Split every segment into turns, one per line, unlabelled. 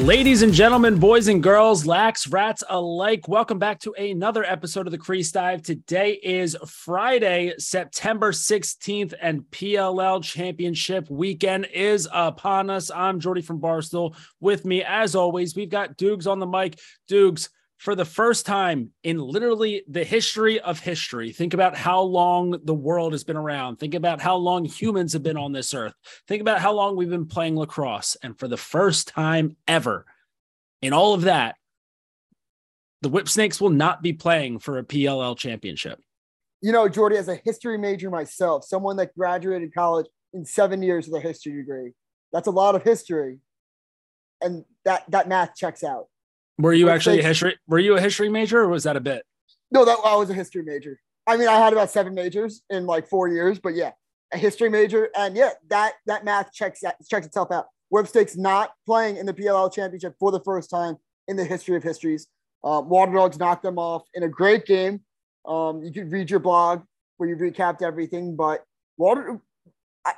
Ladies and gentlemen, boys and girls, lax rats alike, welcome back to another episode of the Crease Dive. Today is Friday, September 16th, and PLL Championship weekend is upon us. I'm Jordy from Barstool. With me, as always, we've got Dukes on the mic. Dukes, for the first time in literally the history of history. Think about how long the world has been around. Think about how long humans have been on this earth. Think about how long we've been playing lacrosse. And for the first time ever in all of that, the Whip Snakes will not be playing for a PLL championship.
You know, Jordy, as a history major myself, someone that graduated college in seven years with a history degree, that's a lot of history. And that, that math checks out.
Were you actually a history? Were you a history major, or was that a bit?
No, that I was a history major. I mean, I had about seven majors in like four years, but yeah, a history major, and yeah, that that math checks checks itself out. Whip Snakes not playing in the PLL championship for the first time in the history of histories. Um, Water Dogs knocked them off in a great game. Um, you could read your blog where you recapped everything, but Water. I,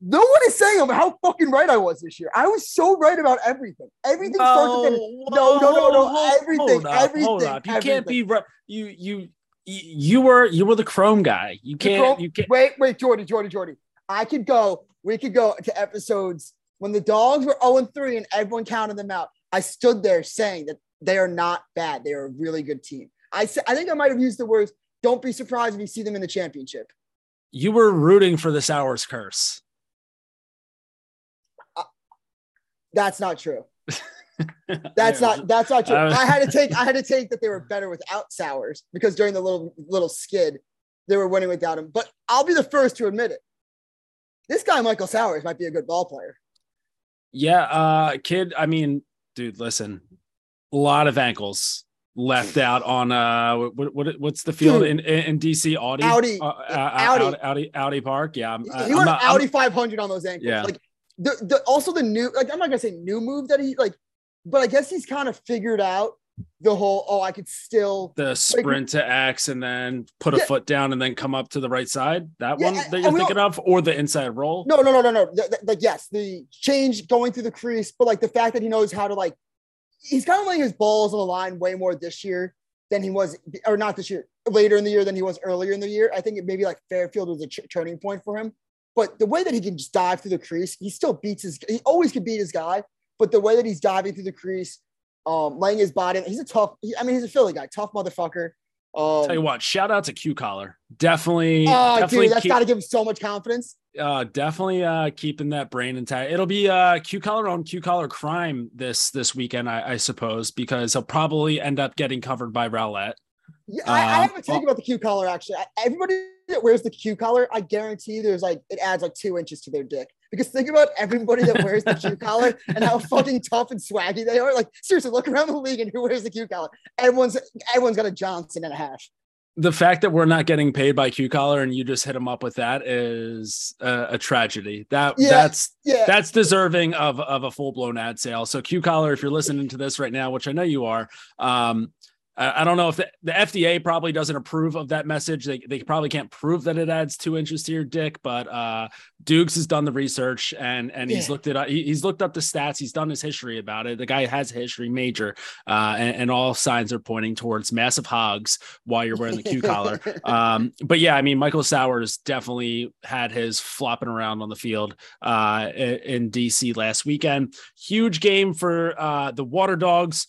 no one is saying how fucking right I was this year. I was so right about everything. Everything no, starts with no, no, no, no, hold, everything, hold up, everything. Hold up.
You
everything.
can't be right. You, you, you were, you were the Chrome guy. You can't. Chrome, you can't.
Wait, wait, Jordy, Jordy, Jordy. I could go. We could go to episodes when the dogs were 0 and 3 and everyone counted them out. I stood there saying that they are not bad. They are a really good team. I, I think I might have used the words, don't be surprised if you see them in the championship.
You were rooting for the Sowers curse.
That's not true. That's not that's not true. I had to take I had to take that they were better without Sowers because during the little little skid they were winning without him. But I'll be the first to admit it. This guy Michael Sowers might be a good ball player.
Yeah, uh kid, I mean, dude, listen. A lot of ankles left out on uh what, what what's the field in, in DC Audi
Audi,
uh, uh, Audi Audi Audi Park yeah
I'm, he went Audi 500 on those ankles yeah. like the, the also the new like I'm not gonna say new move that he like, but I guess he's kind of figured out the whole oh I could still
the sprint like, to X and then put a yeah, foot down and then come up to the right side. That yeah, one that you're thinking of, or the inside roll?
No, no, no, no, no. Like yes, the change going through the crease, but like the fact that he knows how to like he's kind of laying his balls on the line way more this year than he was, or not this year, later in the year than he was earlier in the year. I think it maybe like Fairfield was a ch- turning point for him. But the way that he can just dive through the crease, he still beats his. He always can beat his guy. But the way that he's diving through the crease, um, laying his body, he's a tough. He, I mean, he's a Philly guy, tough motherfucker.
Um, Tell you what, shout out to Q Collar. Definitely.
Oh,
definitely
dude, that's got to give him so much confidence.
Uh, definitely uh, keeping that brain intact. It'll be uh, Q Collar on Q Collar crime this this weekend, I, I, suppose, because he'll probably end up getting covered by Rowlett.
Yeah, I, I have a take about the Q collar actually. Everybody that wears the Q collar, I guarantee there's like it adds like two inches to their dick. Because think about everybody that wears the Q collar and how fucking tough and swaggy they are. Like seriously, look around the league and who wears the Q collar. Everyone's everyone's got a Johnson and a half.
The fact that we're not getting paid by Q collar and you just hit them up with that is a, a tragedy. That yeah, that's yeah. that's deserving of of a full blown ad sale. So Q collar, if you're listening to this right now, which I know you are, um, I don't know if the, the, FDA probably doesn't approve of that message. They, they probably can't prove that it adds two inches to your dick, but uh, Dukes has done the research and and yeah. he's looked at he, he's looked up the stats. He's done his history about it. The guy has a history major, uh, and, and, all signs are pointing towards massive hogs while you're wearing the Q collar. Um, but yeah, I mean, Michael Sowers definitely had his flopping around on the field uh, in DC last weekend. Huge game for uh, the Water Dogs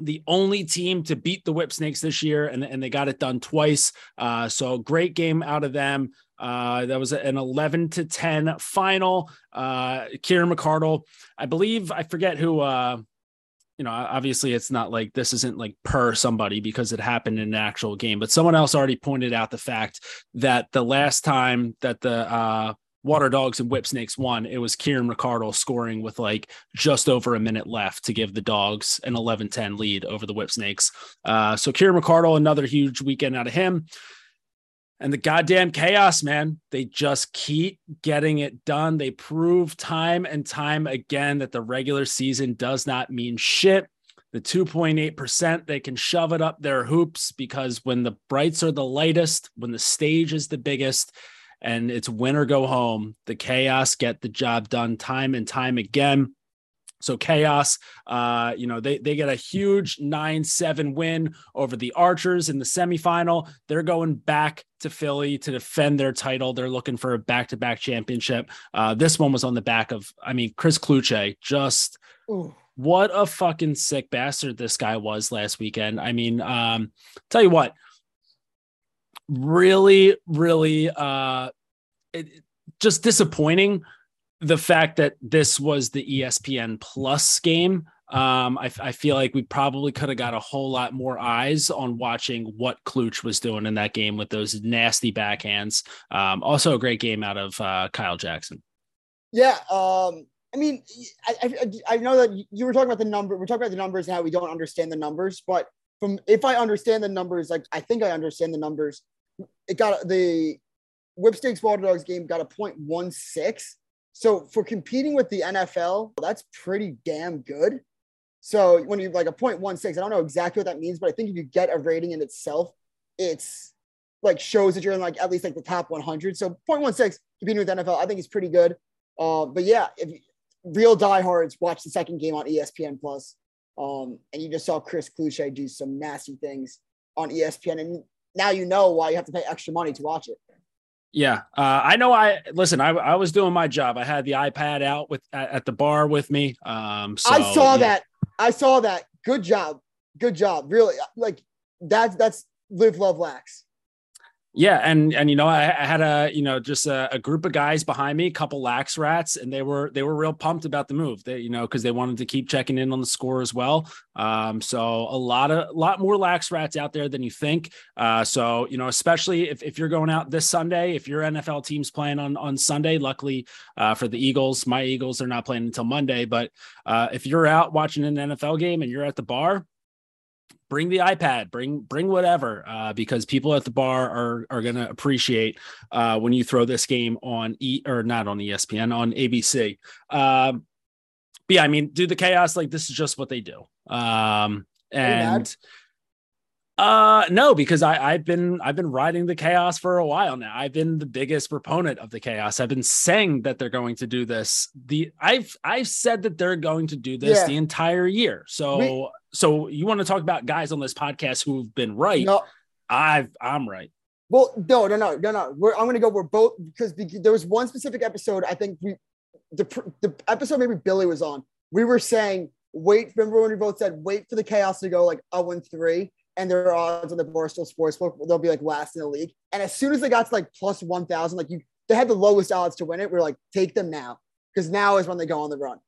the only team to beat the Whip Snakes this year, and, and they got it done twice. Uh, so great game out of them. Uh, that was an 11 to 10 final. Uh, Kieran McArdle, I believe, I forget who, uh, you know, obviously it's not like this isn't like per somebody because it happened in an actual game, but someone else already pointed out the fact that the last time that the, uh, Water Dogs and Whip Snakes won, it was Kieran McArdle scoring with like just over a minute left to give the Dogs an 11 10 lead over the Whip Snakes. Uh, so Kieran McArdle, another huge weekend out of him. And the goddamn chaos, man. They just keep getting it done. They prove time and time again that the regular season does not mean shit. The 2.8%, they can shove it up their hoops because when the brights are the lightest, when the stage is the biggest, and it's win or go home. The chaos get the job done time and time again. So chaos, uh, you know, they they get a huge nine seven win over the Archers in the semifinal. They're going back to Philly to defend their title. They're looking for a back to back championship. Uh, this one was on the back of, I mean, Chris Kluche just. Ooh. What a fucking sick bastard this guy was last weekend. I mean, um, tell you what, really, really, uh, it, just disappointing the fact that this was the ESPN Plus game. Um, I, I, feel like we probably could have got a whole lot more eyes on watching what Kluch was doing in that game with those nasty backhands. Um, also, a great game out of uh, Kyle Jackson.
Yeah. Um, I mean, I, I, I, know that you were talking about the number. We're talking about the numbers and how we don't understand the numbers. But from if I understand the numbers, like I think I understand the numbers. It got the Whipsnakes Water Dogs game got a 0.16 so for competing with the NFL, that's pretty damn good. So when you like a 0.16, I don't know exactly what that means, but I think if you get a rating in itself, it's like shows that you're in like at least like the top 100. So 0.16 competing with NFL, I think is pretty good. Uh, but yeah, if you, real diehards watch the second game on ESPN Plus, um, and you just saw Chris Kluche do some nasty things on ESPN, and now you know why you have to pay extra money to watch it.
Yeah, uh, I know. I listen. I, I was doing my job. I had the iPad out with at, at the bar with me. Um, so,
I saw
yeah.
that. I saw that. Good job. Good job. Really, like that's that's live, love, lax.
Yeah, and and you know, I, I had a you know just a, a, group of guys behind me, a couple lax rats, and they were they were real pumped about the move. They you know because they wanted to keep checking in on the score as well. Um, so a lot of a lot more lax rats out there than you think. Uh, so you know, especially if, if you're going out this Sunday, if your NFL team's playing on on Sunday, luckily uh, for the Eagles, my Eagles they're not playing until Monday. But uh, if you're out watching an NFL game and you're at the bar, bring the iPad, bring bring whatever, uh, because people at the bar are are gonna appreciate uh, when you throw this game on E or not on ESPN on ABC. Um, but yeah, I mean, do the chaos like this is just what they do. Um, and uh no, because I, I've been I've been riding the chaos for a while now. I've been the biggest proponent of the chaos. I've been saying that they're going to do this. The I've I've said that they're going to do this yeah. the entire year. So we, so you want to talk about guys on this podcast who've been right? No, I've I'm right.
Well, no, no, no, no, no. We're, I'm going to go. We're both because there was one specific episode. I think we the the episode maybe Billy was on. We were saying wait. Remember when we both said wait for the chaos to go like 0 and 3 and their odds on the Barstool Sportsbook, they'll be like last in the league. And as soon as they got to like plus 1,000, like you, they had the lowest odds to win it. We are like, take them now because now is when they go on the run.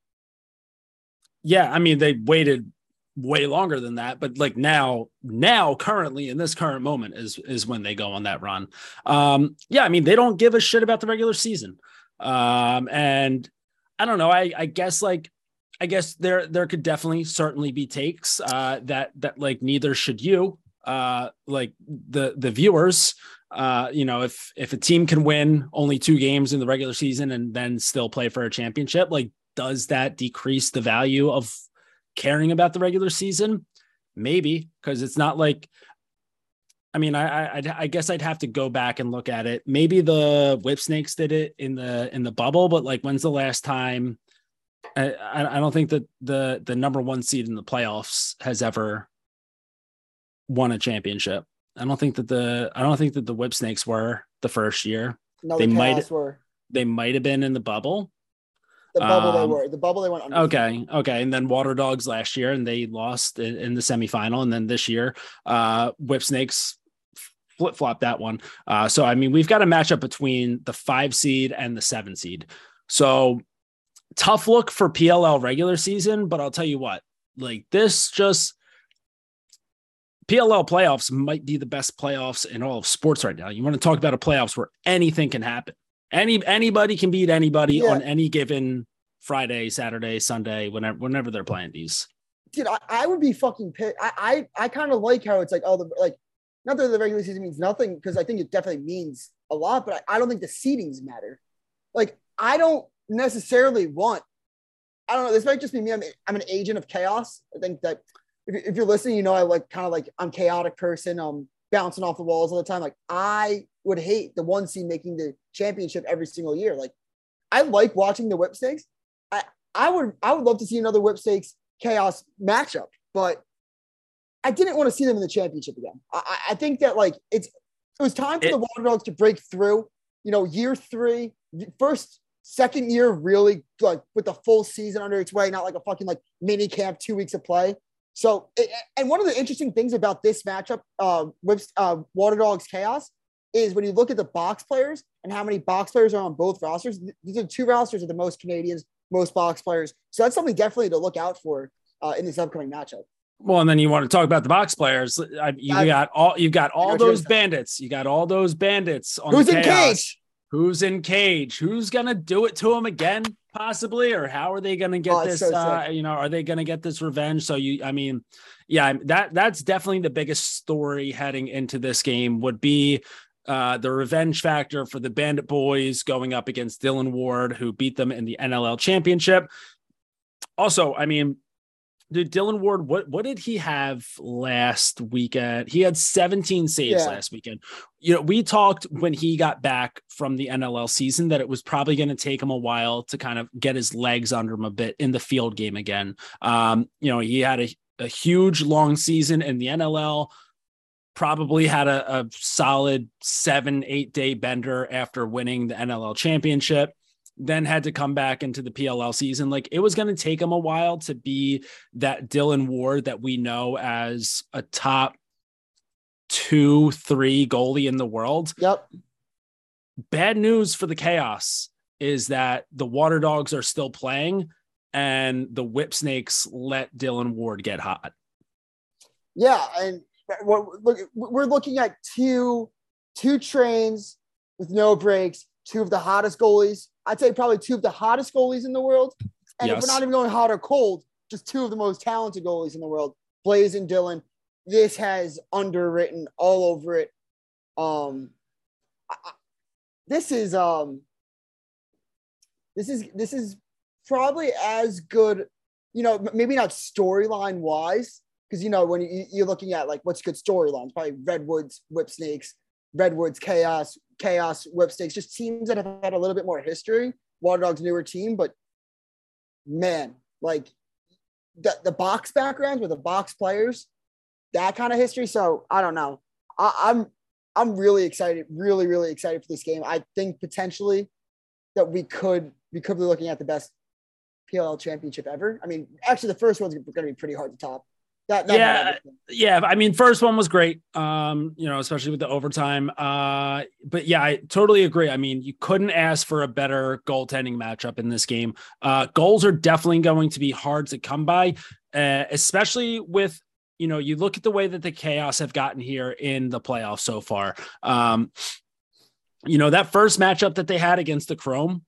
Yeah, I mean, they waited way longer than that, but like now, now currently in this current moment is is when they go on that run. Um, yeah, I mean, they don't give a shit about the regular season. Um, and I don't know, I I guess like I guess there there could definitely certainly be takes uh, that that like neither should you uh, like the the viewers. Uh, you know, if if a team can win only two games in the regular season and then still play for a championship, like does that decrease the value of caring about the regular season? Maybe because it's not like. I mean, I, I I guess I'd have to go back and look at it. Maybe the Whip Snakes did it in the in the bubble, but like, when's the last time I, I don't think that the the number one seed in the playoffs has ever won a championship. I don't think that the I don't think that the Whip Snakes were the first year.
No, they the might were.
They might have been in the bubble.
The bubble um, they were. The bubble they went under.
Okay, okay, and then Water Dogs last year, and they lost in, in the semifinal, and then this year, uh, Whip Snakes flip flop that one. Uh, so I mean, we've got a matchup between the five seed and the seven seed. So tough look for PLL regular season, but I'll tell you what, like this just PLL playoffs might be the best playoffs in all of sports right now. You want to talk about a playoffs where anything can happen. Any anybody can beat anybody yeah. on any given Friday, Saturday, Sunday, whenever whenever they're playing these.
Dude, I, I would be fucking pissed. I I, I kind of like how it's like all the like not that the regular season means nothing because I think it definitely means a lot, but I, I don't think the seedings matter. Like I don't necessarily want. I don't know. This might just be me. I'm, I'm an agent of chaos. I think that if, if you're listening, you know, I like kind of like I'm chaotic person. I'm bouncing off the walls all the time. Like I would hate the one seed making the championship every single year. Like I like watching the whip snakes. I, I would I would love to see another whipsnakes chaos matchup, but I didn't want to see them in the championship again. I, I think that like it's it was time for it, the Water Dogs to break through. You know, year three, first second year really like with the full season under its way, not like a fucking like mini camp, two weeks of play. So, and one of the interesting things about this matchup uh, with uh, Water Dogs Chaos is when you look at the box players and how many box players are on both rosters. These are two rosters of the most Canadians, most box players. So that's something definitely to look out for uh, in this upcoming matchup.
Well, and then you want to talk about the box players. You got all you got all those bandits. You got all those bandits on
Who's
the
in cage?
Who's in cage? Who's gonna do it to him again, possibly, or how are they gonna get oh, this? So uh, you know, are they gonna get this revenge? So you, I mean, yeah, that that's definitely the biggest story heading into this game would be uh, the revenge factor for the Bandit Boys going up against Dylan Ward, who beat them in the NLL championship. Also, I mean, Dude, Dylan Ward, what what did he have last weekend? He had 17 saves yeah. last weekend. You know, we talked when he got back from the NLL season that it was probably going to take him a while to kind of get his legs under him a bit in the field game again. Um, you know, he had a, a huge long season in the NLL, probably had a, a solid seven, eight day bender after winning the NLL championship then had to come back into the PLL season. Like it was going to take him a while to be that Dylan Ward that we know as a top two, three goalie in the world.
Yep.
Bad news for the Chaos is that the Water Dogs are still playing and the Whip Snakes let Dylan Ward get hot.
Yeah. And we're looking at two, two trains with no breaks, two of the hottest goalies I'd say probably two of the hottest goalies in the world. And yes. if we're not even going hot or cold, just two of the most talented goalies in the world, Blaze and Dylan. This has underwritten all over it. Um, I, this is um, this is this is probably as good, you know, maybe not storyline wise, because you know when you, you're looking at like what's good storylines, probably Redwoods, Whip Snakes, Redwoods, Chaos, Chaos, Whipsnakes, just teams that have had a little bit more history. Water Dogs newer team, but man, like the, the box backgrounds with the box players, that kind of history. So I don't know. I, I'm I'm really excited, really, really excited for this game. I think potentially that we could we could be looking at the best PLL championship ever. I mean, actually, the first one's going to be pretty hard to top.
That, that yeah, yeah. I mean, first one was great. Um, you know, especially with the overtime. Uh, but yeah, I totally agree. I mean, you couldn't ask for a better goaltending matchup in this game. Uh, goals are definitely going to be hard to come by, uh, especially with you know, you look at the way that the chaos have gotten here in the playoffs so far. Um, you know, that first matchup that they had against the Chrome,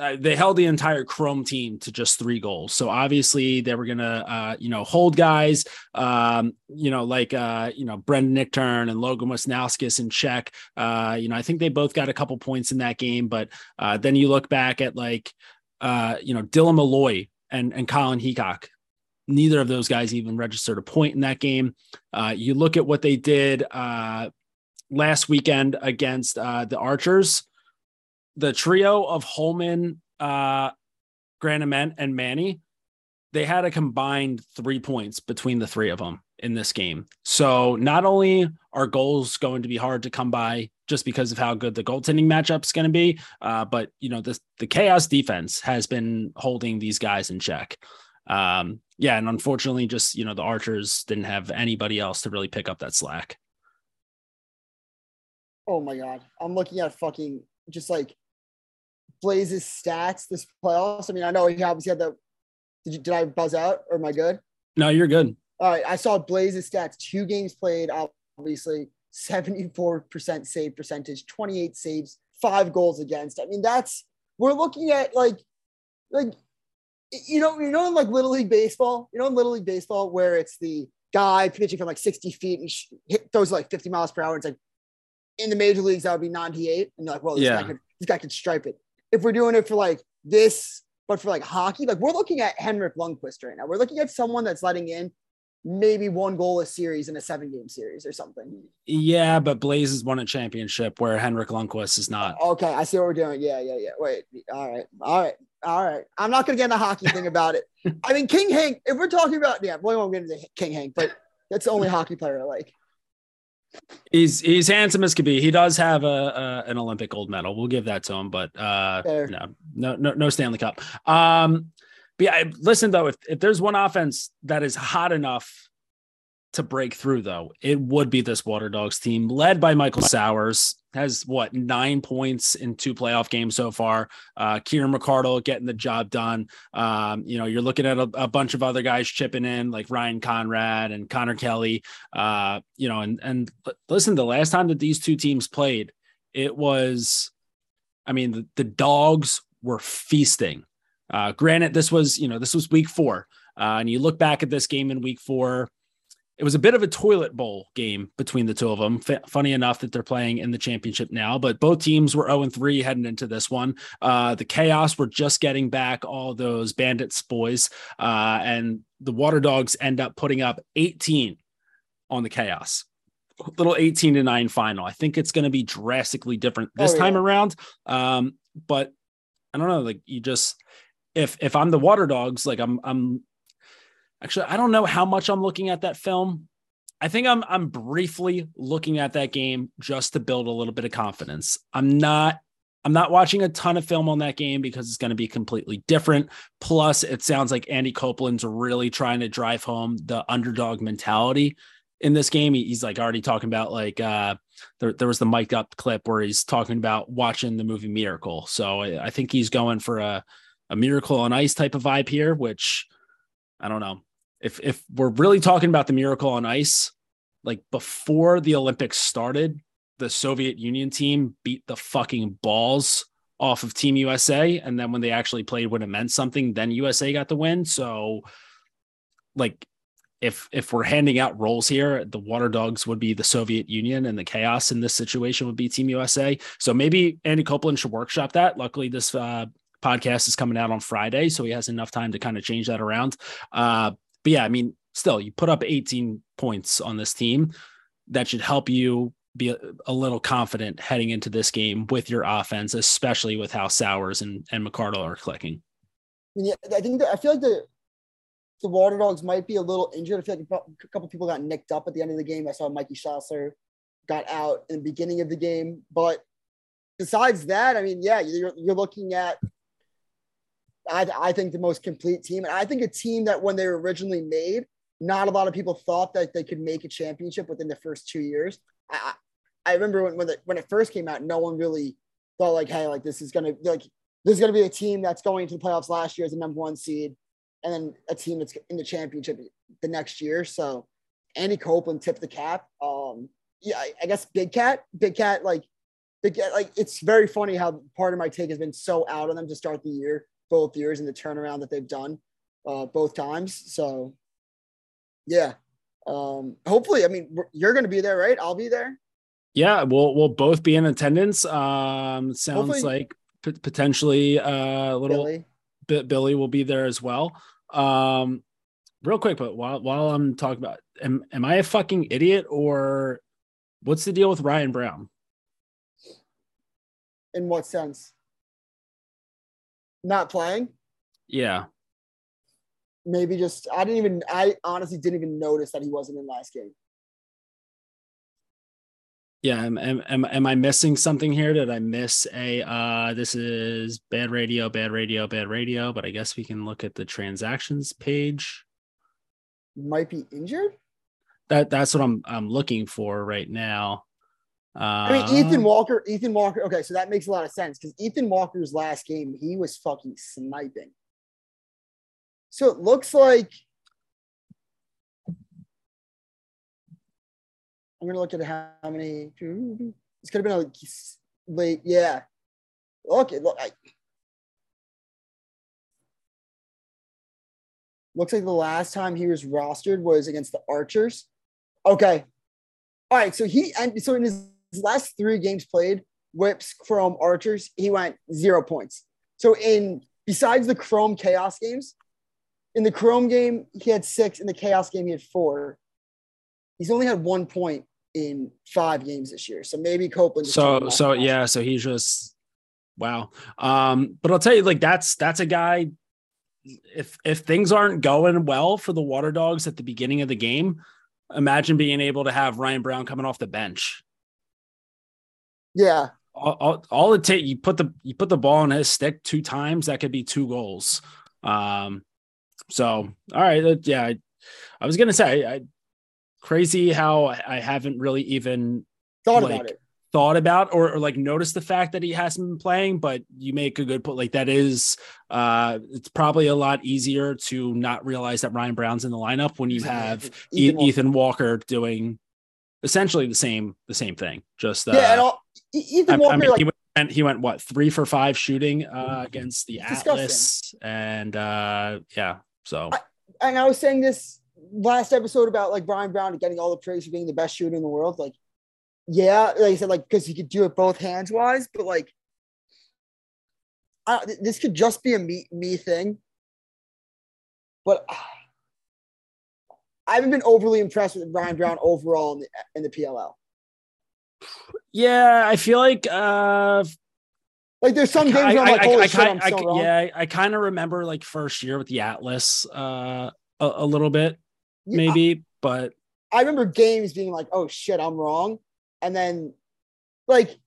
uh, they held the entire Chrome team to just three goals. So obviously they were gonna, uh, you know, hold guys, um, you know, like uh, you know Brendan Nichtern and Logan Wisnauskas in check. Uh, you know, I think they both got a couple points in that game, but uh, then you look back at like, uh, you know, Dylan Molloy and and Colin Heacock. Neither of those guys even registered a point in that game. Uh, you look at what they did uh, last weekend against uh, the Archers the trio of Holman, uh, Grant Ament, and Manny, they had a combined three points between the three of them in this game. So not only are goals going to be hard to come by just because of how good the goaltending matchup is going to be, uh, but you know the the chaos defense has been holding these guys in check. Um, yeah, and unfortunately, just you know the Archers didn't have anybody else to really pick up that slack.
Oh my god, I'm looking at fucking just like Blaze's stats this playoffs. I mean, I know he obviously had the. Did you did I buzz out or am I good?
No, you're good.
All right, I saw Blaze's stats. Two games played, obviously, 74% save percentage, 28 saves, five goals against. I mean, that's we're looking at like like you know, you know, in like little league baseball, you know, in little league baseball where it's the guy pitching from like 60 feet and hit, throws like 50 miles per hour. It's like in the major leagues, that would be 98. And you're like, well, this, yeah. guy could, this guy could stripe it if we're doing it for like this, but for like hockey, like we're looking at Henrik Lundqvist right now. We're looking at someone that's letting in maybe one goal a series in a seven game series or something.
Yeah, but Blaze has won a championship where Henrik Lundqvist is not.
Okay, I see what we're doing. Yeah, yeah, yeah. Wait, all right, all right, all right. I'm not gonna get in the hockey thing about it. I mean, King Hank. If we're talking about, yeah, we won't get into King Hank, but that's the only hockey player I like.
He's he's handsome as could be. He does have a, a an Olympic gold medal. We'll give that to him, but uh, no, no, no, no Stanley Cup. Um, but yeah, listen though, if, if there's one offense that is hot enough to break through, though, it would be this Water Dogs team led by Michael Sowers. Has what nine points in two playoff games so far. Uh, Kieran McArdle getting the job done. Um, you know, you're looking at a, a, bunch of other guys chipping in, like Ryan Conrad and Connor Kelly. Uh, you know, and and listen, the last time that these two teams played, it was, I mean, the, the dogs were feasting. Uh, granted, this was you know this was week four, uh, and you look back at this game in week four. It was a bit of a toilet bowl game between the two of them. F- funny enough that they're playing in the championship now, but both teams were 0 3 heading into this one. Uh, the Chaos were just getting back all those Bandits boys, uh, and the Water Dogs end up putting up 18 on the Chaos little 18 to 9 final. I think it's going to be drastically different this oh, yeah. time around. Um, but I don't know, like you just if if I'm the Water Dogs, like I'm I'm actually I don't know how much I'm looking at that film. I think I'm I'm briefly looking at that game just to build a little bit of confidence. I'm not I'm not watching a ton of film on that game because it's going to be completely different. Plus, it sounds like Andy Copelan's really trying to drive home the underdog mentality in this game. He's like already talking about like uh there, there was the mic'd up clip where he's talking about watching the movie Miracle. So I, I think he's going for a a miracle on ice type of vibe here, which I don't know. If if we're really talking about the miracle on ice, like before the Olympics started, the Soviet Union team beat the fucking balls off of Team USA. And then when they actually played when it meant something, then USA got the win. So like if if we're handing out roles here, the Water Dogs would be the Soviet Union and the chaos in this situation would be Team USA. So maybe Andy Copelan should workshop that. Luckily, this uh, podcast is coming out on Friday, so he has enough time to kind of change that around. Uh, but yeah, I mean, still, you put up 18 points on this team. That should help you be a, little confident heading into this game with your offense, especially with how Sowers and, and McArdle are clicking.
Yeah, I think that, I feel like the the Water Dogs might be a little injured. I feel like a couple people got nicked up at the end of the game. I saw Mikey Schlosser got out in the beginning of the game, but besides that, I mean, yeah, you're, you're looking at I, I think the most complete team. And I think a team that when they were originally made, not a lot of people thought that they could make a championship within the first two years. I, I remember when when, the, when it first came out, no one really thought like, hey, like this is gonna like this is gonna be a team that's going to the playoffs last year as the number one seed, and then a team that's in the championship the next year. So Andy Copelan tipped the cap. Um, yeah, I, I guess Big Cat, Big Cat, like Big Cat, like it's very funny how part of my take has been so out on them to start the year both years and the turnaround that they've done uh, both times. So, yeah. Um, hopefully, I mean, you're going to be there, right? I'll be there.
Yeah, we'll we'll both be in attendance. Um, sounds hopefully, like p- potentially uh, a little Billy. bit Billy will be there as well. Um, real quick, but while while I'm talking about, am am I a fucking idiot or what's the deal with Ryan Brown?
In what sense? Not playing.
Yeah.
Maybe just I didn't even I honestly didn't even notice that he wasn't in last game.
Yeah, am, am, am am I missing something here? Did I miss a uh this is bad radio, bad radio, bad radio, but I guess we can look at the transactions page.
Might be injured?
That that's what I'm I'm looking for right now.
Uh, I mean, Ethan uh, Walker, Ethan Walker. Okay, so that makes a lot of sense because Ethan Walker's last game, he was fucking sniping. So it looks like I'm gonna look at how many. It's gonna be a late. Yeah. Look, it look. I, looks like the last time he was rostered was against the Archers. Okay. All right. So he and so in his last three games played, whips Chrome Archers, he went zero points. So in besides the Chrome Chaos games, In the Chrome game, he had six. In the Chaos game, he had four. He's only had one point in five games this year. So maybe Copelan.
So so yeah, so he's just wow. Um, but I'll tell you, like that's that's a guy. If if things aren't going well for the Water Dogs at the beginning of the game, imagine being able to have Ryan Brown coming off the bench.
Yeah.
All, all, all it take you put the you put the ball in his stick two times that could be two goals. Um, so all right, yeah, I, I was gonna say I crazy how I haven't really even
thought
like,
about it.
Thought about or, or, like noticed the fact that he hasn't been playing, but you make a good point. Like that is, uh, it's probably a lot easier to not realize that Ryan Brown's in the lineup when you have Ethan, Walker. Ethan Walker doing essentially the same the same thing. Just uh,
yeah, and all, Ethan Walker. I, mean, like,
he, went, he went what three for five shooting uh, against the Atlas, and uh, yeah. So
I, and I was saying this last episode about like Brian Brown getting all the praise for being the best shooter in the world, like, yeah, like I said, like because he could do it both hands wise, but like, I, this could just be a me me thing. But uh, I haven't been overly impressed with Brian Brown overall in the in the PLL.
Yeah, I feel like uh
like there's some games I, where I'm like, holy I, shit, I'm so wrong.
Yeah, I kind of remember like first year with the Atlas uh a, a little bit maybe, yeah. but
I remember games being like, "Oh shit, I'm wrong," and then like,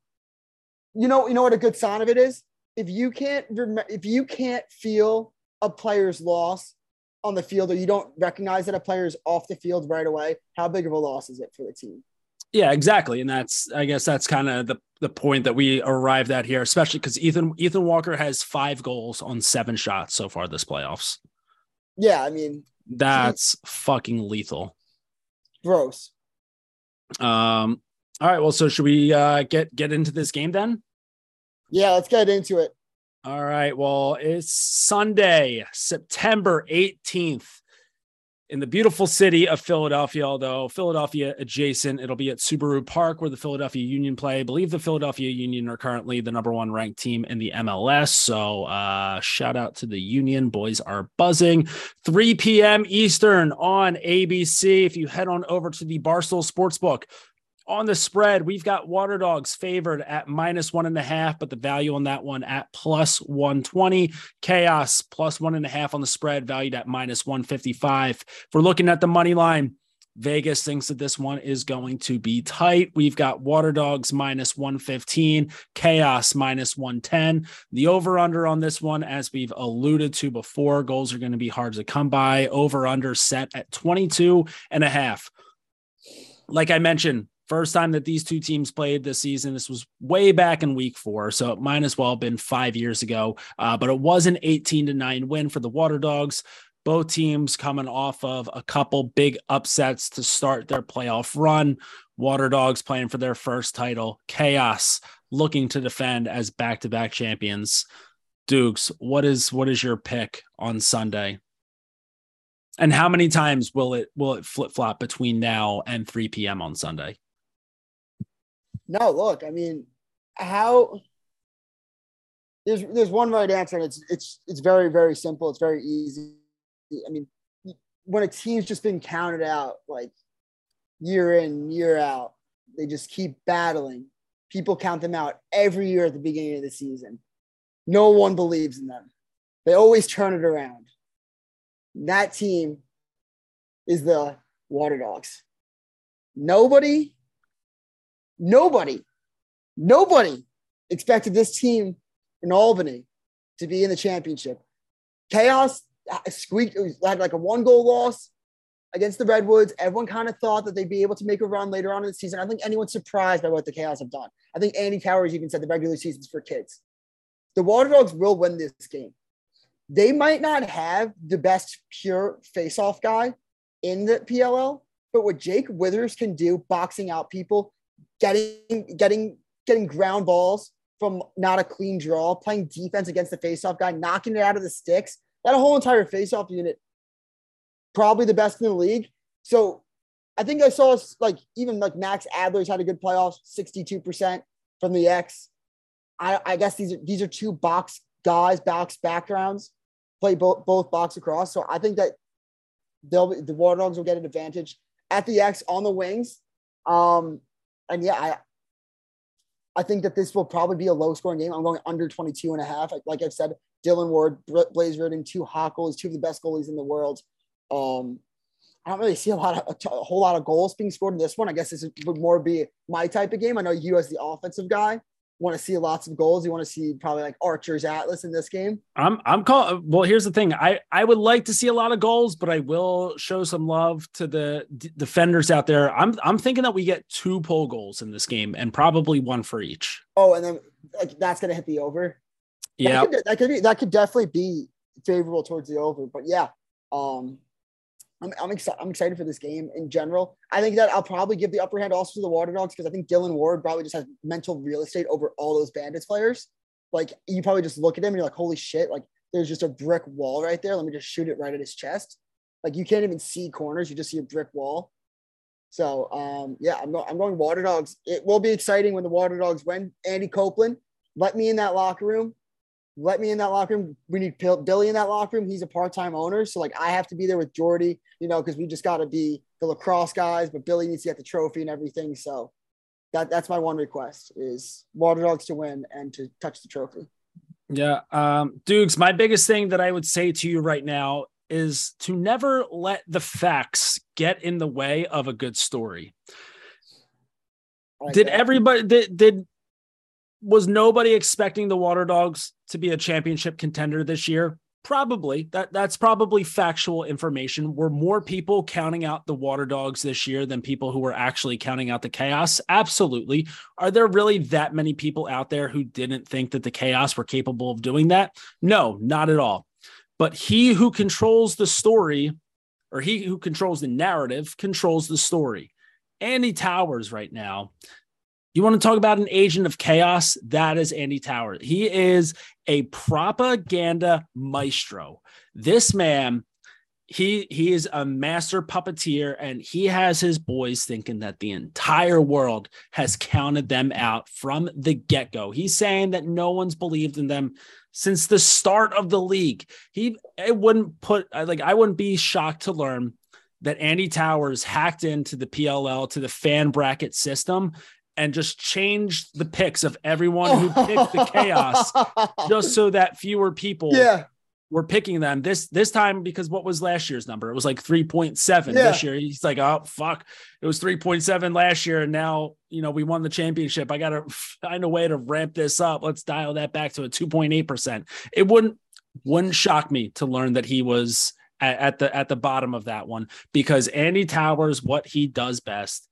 you know, you know what a good sign of it is if you can't rem- if you can't feel a player's loss on the field or you don't recognize that a player is off the field right away, how big of a loss is it for the team?
Yeah, exactly. And that's I guess that's kind of the the point that we arrived at here, especially because Ethan Ethan Walker has five goals on seven shots so far this playoffs.
Yeah, I mean
that's fucking lethal.
Gross.
Um. All right. Well, so should we uh, get get into this game then?
Yeah, let's get into it.
All right. Well, it's Sunday, September 18th in the beautiful city of Philadelphia, although Philadelphia adjacent. It'll be at Subaru Park where the Philadelphia Union play. I believe the Philadelphia Union are currently the number one ranked team in the MLS. So uh, shout out to the Union. Boys are buzzing. 3 p.m. Eastern on ABC. If you head on over to the Barstool Sportsbook, on the spread, we've got Water Dogs favored at minus one and a half, but the value on that one at plus 120. Chaos plus one and a half on the spread, valued at minus 155. If we're looking at the money line, Vegas thinks that this one is going to be tight. We've got Water Dogs minus 115, Chaos minus 110. The over under on this one, as we've alluded to before, goals are going to be hard to come by. Over under set at 22 and a half. Like I mentioned, First time that these two teams played this season. This was way back in week four. So it might as well have been five years ago. Uh, but it was an 18 to 9 win for the Water Dogs. Both teams coming off of a couple big upsets to start their playoff run. Water Dogs playing for their first title. Chaos looking to defend as back to back champions. Dukes, what is what is your pick on Sunday? And how many times will it will it flip flop between now and 3 p.m. on Sunday?
No, look, I mean, how there's there's one right answer, and it's it's it's very very simple. It's very easy. I mean, when a team's just been counted out like year in year out, they just keep battling. People count them out every year at the beginning of the season. No one believes in them. They always turn it around. That team is the Water Dogs. Nobody Nobody, nobody expected this team in Albany to be in the championship. Chaos uh, squeaked, had like a one goal loss against the Redwoods. Everyone kind of thought that they'd be able to make a run later on in the season. I don't think anyone's surprised by what the Chaos have done. I think Andy Towers even said the regular season's for kids. The Water Dogs will win this game. They might not have the best pure face-off guy in the PLL, but what Jake Withers can do, boxing out people, getting getting getting ground balls from not a clean draw, playing defense against the faceoff guy, knocking it out of the sticks. That whole entire faceoff unit, probably the best in the league. So I think I saw like even like Max Adler's had a good playoff, 62% from the X. I, I guess these are these are two box guys, box backgrounds play both both box across. So I think that they'll the Water Dogs will get an advantage at the X on the wings. Um, and yeah, I I think that this will probably be a low scoring game. I'm going under 22 and a half. Like I've said, Dylan Ward, Blaze Riorden, two Hockles, two of the best goalies in the world. Um, I don't really see a lot of a, whole lot of goals being scored in this one. I guess this would more be my type of game. I know you as the offensive guy want to see lots of goals. You want to see probably like Archer's Atlas in this game.
I'm I'm call well. Here's the thing. I I would like to see a lot of goals, but I will show some love to the d- defenders out there. I'm I'm thinking that we get two pole goals in this game and probably one for each.
Oh, and then like that's gonna hit the over.
Yeah,
that, that could be that could definitely be favorable towards the over. But yeah, um, I'm, I'm, excited. I'm excited for this game in general. I think that I'll probably give the upper hand also to the Water Dogs because I think Dylan Ward probably just has mental real estate over all those Bandits players. Like you probably just look at him and you're like, holy shit! Like there's just a brick wall right there. Let me just shoot it right at his chest. Like you can't even see corners; you just see a brick wall. So um, yeah, I'm going. I'm going Water Dogs. It will be exciting when the Water Dogs win. Andy Copelan, let me in that locker room let me in that locker room. We need Billy in that locker room. He's a part-time owner. So like I have to be there with Jordy, you know, because we just got to be the lacrosse guys, but Billy needs to get the trophy and everything. So that that's my one request is Water Dogs to win and to touch the trophy.
Yeah. Um, Dukes, my biggest thing that I would say to you right now is to never let the facts get in the way of a good story. Like did that. everybody did did was nobody expecting the Water Dogs to be a championship contender this year? Probably. That that's probably factual information. Were more people counting out the Water Dogs this year than people who were actually counting out the Chaos? Absolutely. Are there really that many people out there who didn't think that the Chaos were capable of doing that? No, not at all. But he who controls the story, or he who controls the narrative, controls the story. Andy Towers right now you want to talk about an agent of chaos? That is Andy Tower. He is a propaganda maestro. This man, he he is a master puppeteer and he has his boys thinking that the entire world has counted them out from the get-go. He's saying that no one's believed in them since the start of the league. He it wouldn't put like I wouldn't be shocked to learn that Andy Towers hacked into the PLL to the fan bracket system and just change the picks of everyone who picked the chaos just so that fewer people
yeah.
were picking them. This this time because what was last year's number? It was like 3.7 yeah. this year. He's like oh fuck. It was 3.7 last year and now you know we won the championship. I gotta find a way to ramp this up. Let's dial that back to a 2.8% it wouldn't wouldn't shock me to learn that he was at, at the at the bottom of that one because andy towers what he does best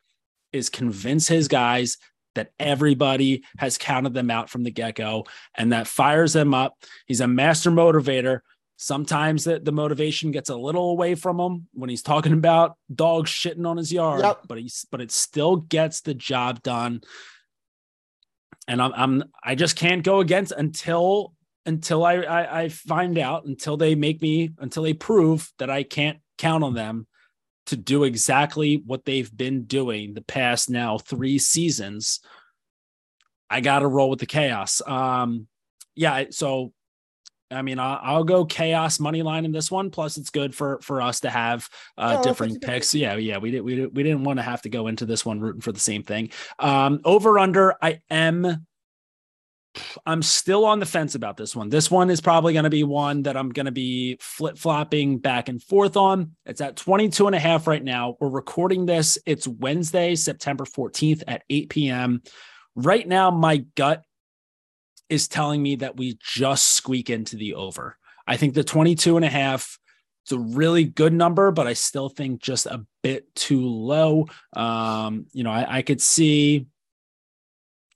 is convince his guys that everybody has counted them out from the get go and that fires them up. He's a master motivator. Sometimes the, the motivation gets a little away from him when he's talking about dogs shitting on his yard, yep. but he's but it still gets the job done. And I'm, I'm I just can't go against until until I, I I find out until they make me until they prove that I can't count on them to do exactly what they've been doing the past now three seasons, I got to roll with the chaos. Um, yeah, so I mean, I'll, I'll, go chaos money line in this one. Plus, it's good for for us to have uh, oh, different picks. Yeah, yeah, we did we we didn't want to have to go into this one rooting for the same thing. Um, over under, I am I'm still on the fence about this one. This one is probably going to be one that I'm going to be flip flopping back and forth on. It's at 22 and a half right now. We're recording this. It's Wednesday, September 14th at 8 p.m. Right now, my gut is telling me that we just squeak into the over. I think the 22 and a half it's a really good number, but I still think just a bit too low. Um, you know, I, I could see,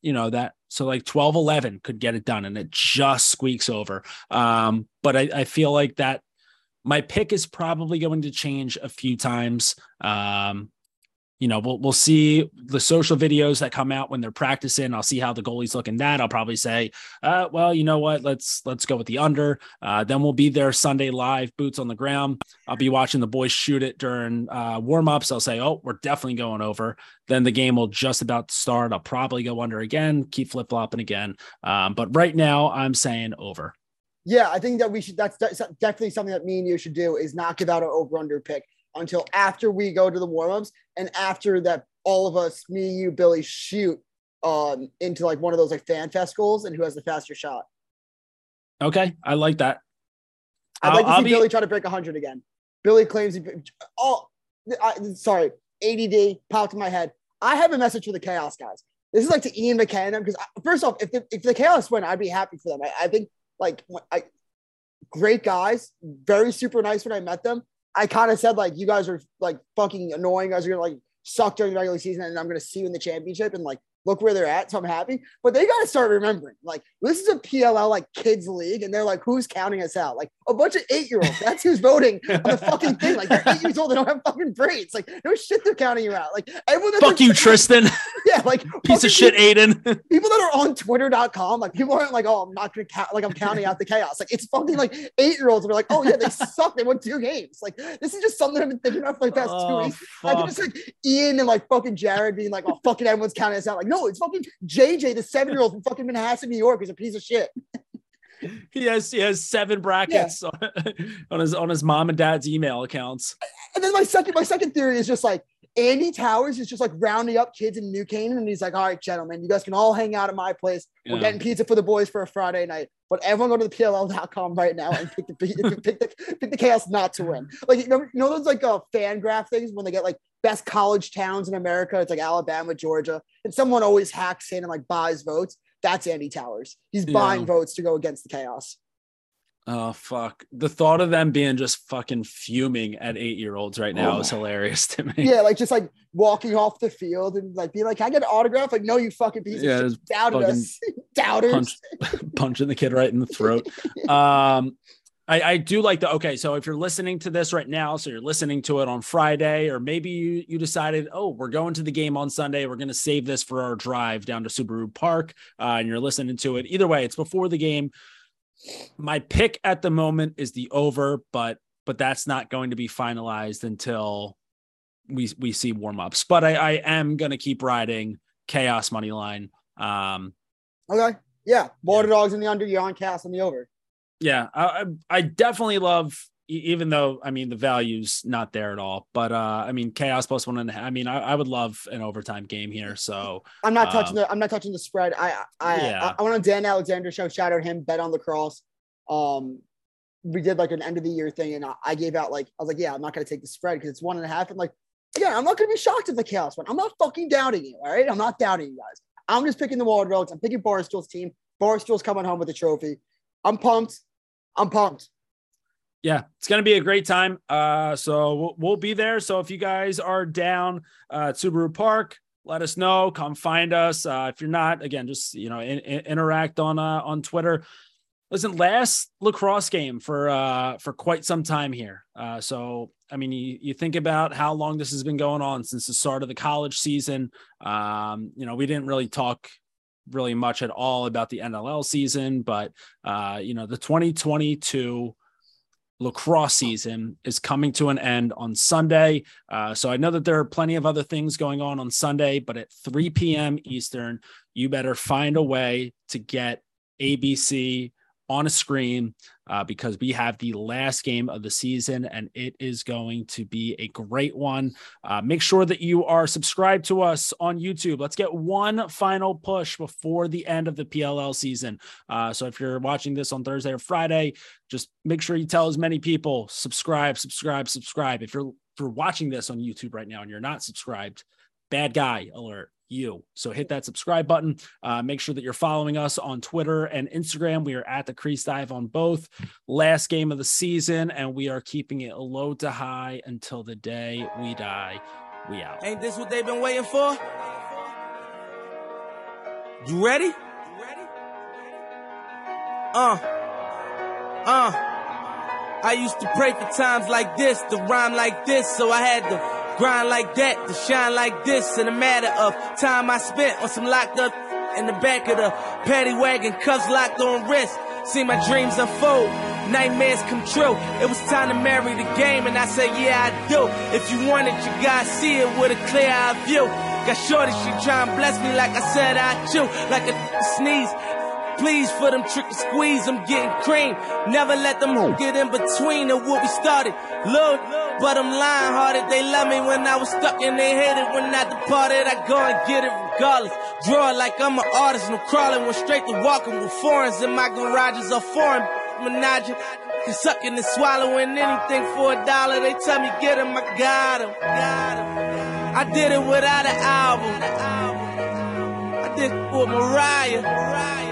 you know, that so like 12, 11 could get it done and it just squeaks over. Um, but I, I feel like that my pick is probably going to change a few times. Um, you know, we'll we'll see the social videos that come out when they're practicing. I'll see how the goalies look in that. I'll probably say, uh, well, you know what? Let's let's go with the under. Uh, then we'll be there Sunday live, boots on the ground. I'll be watching the boys shoot it during uh, warm ups. I'll say, oh, we're definitely going over. Then the game will just about start. I'll probably go under again, keep flip flopping again. Um, but right now, I'm saying over.
Yeah, I think that we should. That's, that's definitely something that me and you should do. Is not give out an over under pick until after we go to the warmups and after that. All of us, me, you, Billy, shoot um into like one of those like fan fest goals and who has the faster shot.
Okay, I like that.
I'd like to I'll see be... Billy try to break 100 again. Billy claims he. Oh, I, sorry. ADD popped in my head. I have a message for the Chaos guys. This is like to Ian McKenna because first off, if the, if the Chaos win, I'd be happy for them. I, I think like I, great guys, very super nice when I met them. I kind of said like you guys are like fucking annoying. You guys are gonna like suck during the regular season, and I'm gonna see you in the championship. And like look where they're at. So I'm happy. But they got to start remembering like, this is a PLL like kids league. And they're like, who's counting us out? Like a bunch of eight year olds. That's who's voting on the fucking thing. Like they're eight years old. They don't have fucking brains. Like, no shit, they're counting you out. Like, everyone
fuck you, Tristan.
Yeah. Like,
piece of shit, Aiden.
people that are on twitter.com, like, people aren't like, oh, I'm not going to count. Like, I'm counting out the chaos. Like, it's fucking like eight year olds. They're like, oh, yeah, they suck. They won two games. Like, this is just something I've been thinking about for the past oh, two weeks. Like, just like Ian and like fucking Jared being like, oh, fucking everyone's counting us out. Like, no, it's fucking JJ, the seven year old from fucking Manhasset, New York, is a piece of shit.
he has he has seven brackets yeah. on, on his on his mom and dad's email accounts.
And then my second my second theory is just like Andy Towers is just like rounding up kids in New Canaan, and he's like, "All right, gentlemen, you guys can all hang out at my place. We're yeah. getting pizza for the boys for a Friday night, but everyone go to the PLL.com right now and pick the pick the pick the chaos not to win. Like you know, you know those like uh, FanGraph things when they get like best college towns in America. It's like Alabama, Georgia, and someone always hacks in and like buys votes. That's Andy Towers. He's buying votes to go against the chaos.
Oh fuck! The thought of them being just fucking fuming at eight year olds right now oh. is hilarious to me.
Yeah, like just like walking off the field and like being like, "Can I get an autograph?" Like, no, you fucking piece yeah, of shit. Doubted us, doubters.
Punch, punching the kid right in the throat. um, I, I do like the okay. So if you're listening to this right now, so you're listening to it on Friday, or maybe you you decided, oh, we're going to the game on Sunday. We're going to save this for our drive down to Subaru Park, uh, and you're listening to it. Either way, it's before the game my pick at the moment is the over, but but that's not going to be finalized until we we see warm ups. But I, I am gonna keep riding chaos money line. Um,
okay, yeah, water yeah. dogs in the under, you're on cast on the over.
Yeah, I I definitely love even though I mean the value's not there at all. But uh I mean chaos plus one and a half. I mean I, I would love an overtime game here. So
I'm not touching um, the I'm not touching the spread. I I yeah. I, I went on Dan Alexander show, shout out him, bet on the cross. Um we did like an end of the year thing and I, I gave out like I was like, yeah, I'm not gonna take the spread because it's one and a half. And like again, I'm not gonna be shocked if the chaos win. I'm not fucking doubting you, all right? I'm not doubting you guys. I'm just picking the Dogs. I'm picking Barstool's team. Barstool's coming home with a trophy. I'm pumped. I'm pumped
yeah, it's gonna be a great time. Uh, so we'll, we'll be there. So if you guys are down uh, at Subaru Park, let us know. Come find us. Uh, if you're not, again, just you know, in, in, interact on uh, on Twitter. Listen, last lacrosse game for uh, for quite some time here. Uh, so I mean, you, you think about how long this has been going on since the start of the college season. Um, you know, we didn't really talk really much at all about the NLL season, but uh, you know, the 2022 lacrosse season is coming to an end on Sunday. Uh, so I know that there are plenty of other things going on on Sunday, but at 3 p.m. Eastern, you better find a way to get ABC on a screen uh, because we have the last game of the season and it is going to be a great one. Uh, make sure that you are subscribed to us on YouTube. Let's get one final push before the end of the PLL season. Uh, so if you're watching this on Thursday or Friday, just make sure you tell as many people subscribe, subscribe, subscribe. If you're if you're watching this on YouTube right now and you're not subscribed, bad guy alert you. So hit that subscribe button. Uh, make sure that you're following us on Twitter and Instagram. We are at the Crease Dive on both. Last game of the season, and we are keeping it low to high until the day we die. We out.
Ain't this what they've been waiting for? You ready? Uh. Uh. I used to pray for times like this, to rhyme like this, so I had to Grind like that to shine like this in a matter of time I spent on some locked up in the back of the paddy wagon, cuffs locked on wrist. See my dreams unfold, nightmares come true. It was time to marry the game, and I said, Yeah, I do. If you want it, you gotta see it with a clear eye view. Got shorty, she try and bless me like I said I chew, like a sneeze. Please for them trick and squeeze. I'm getting cream. Never let them oh. get in between of what we started. Look, but I'm lying hearted. They love me when I was stuck and they hated when I departed. I go and get it regardless. Draw it like I'm an artist. No crawling, went straight to walking with foreigns in my garages are foreign. Menage, sucking and swallowing anything for a dollar. They tell me get him, I got him. I did it without an album. I did it for Mariah.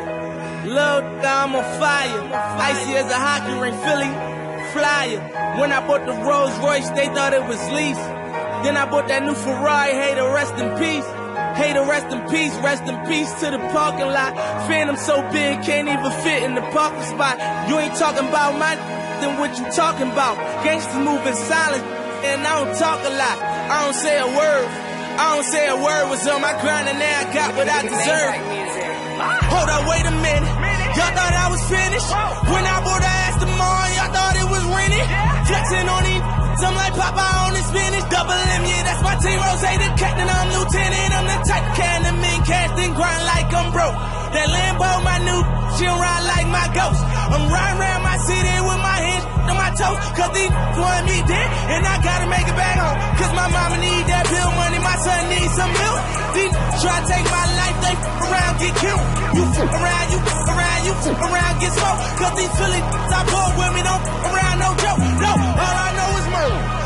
Lord, I'm on fire. Icy as a hockey ring, Philly flyer. When I bought the Rolls Royce, they thought it was lease. Then I bought that new Ferrari, hey, to rest in peace. Hey, to rest in peace, rest in peace to the parking lot. Phantom so big, can't even fit in the parking spot. You ain't talking about my then what you talking about? Gangsters moving silent, and I don't talk a lot. I don't say a word. I don't say a word. Was on my grind, and now I got what I deserve. Hold up, wait a minute. Y'all thought I was finished. When I bought the Aston Martin, y'all thought it was rented. Flexing on these, I'm like Papa on the spinach. Double M, yeah, that's my team. Rose, the captain, I'm lieutenant. I'm the type can to mean casting grind like I'm broke. That Lambo, my new, she ride like my ghost. I'm riding around my city with my hands on my cause these want me dead, and I gotta make it back home. Cause my mama need that bill money, my son needs some milk. These try to take my life, they around get killed. You around, you around, you around get smoked. Cause these Philly, I pull with me, don't around no joke. No, all I know is murder.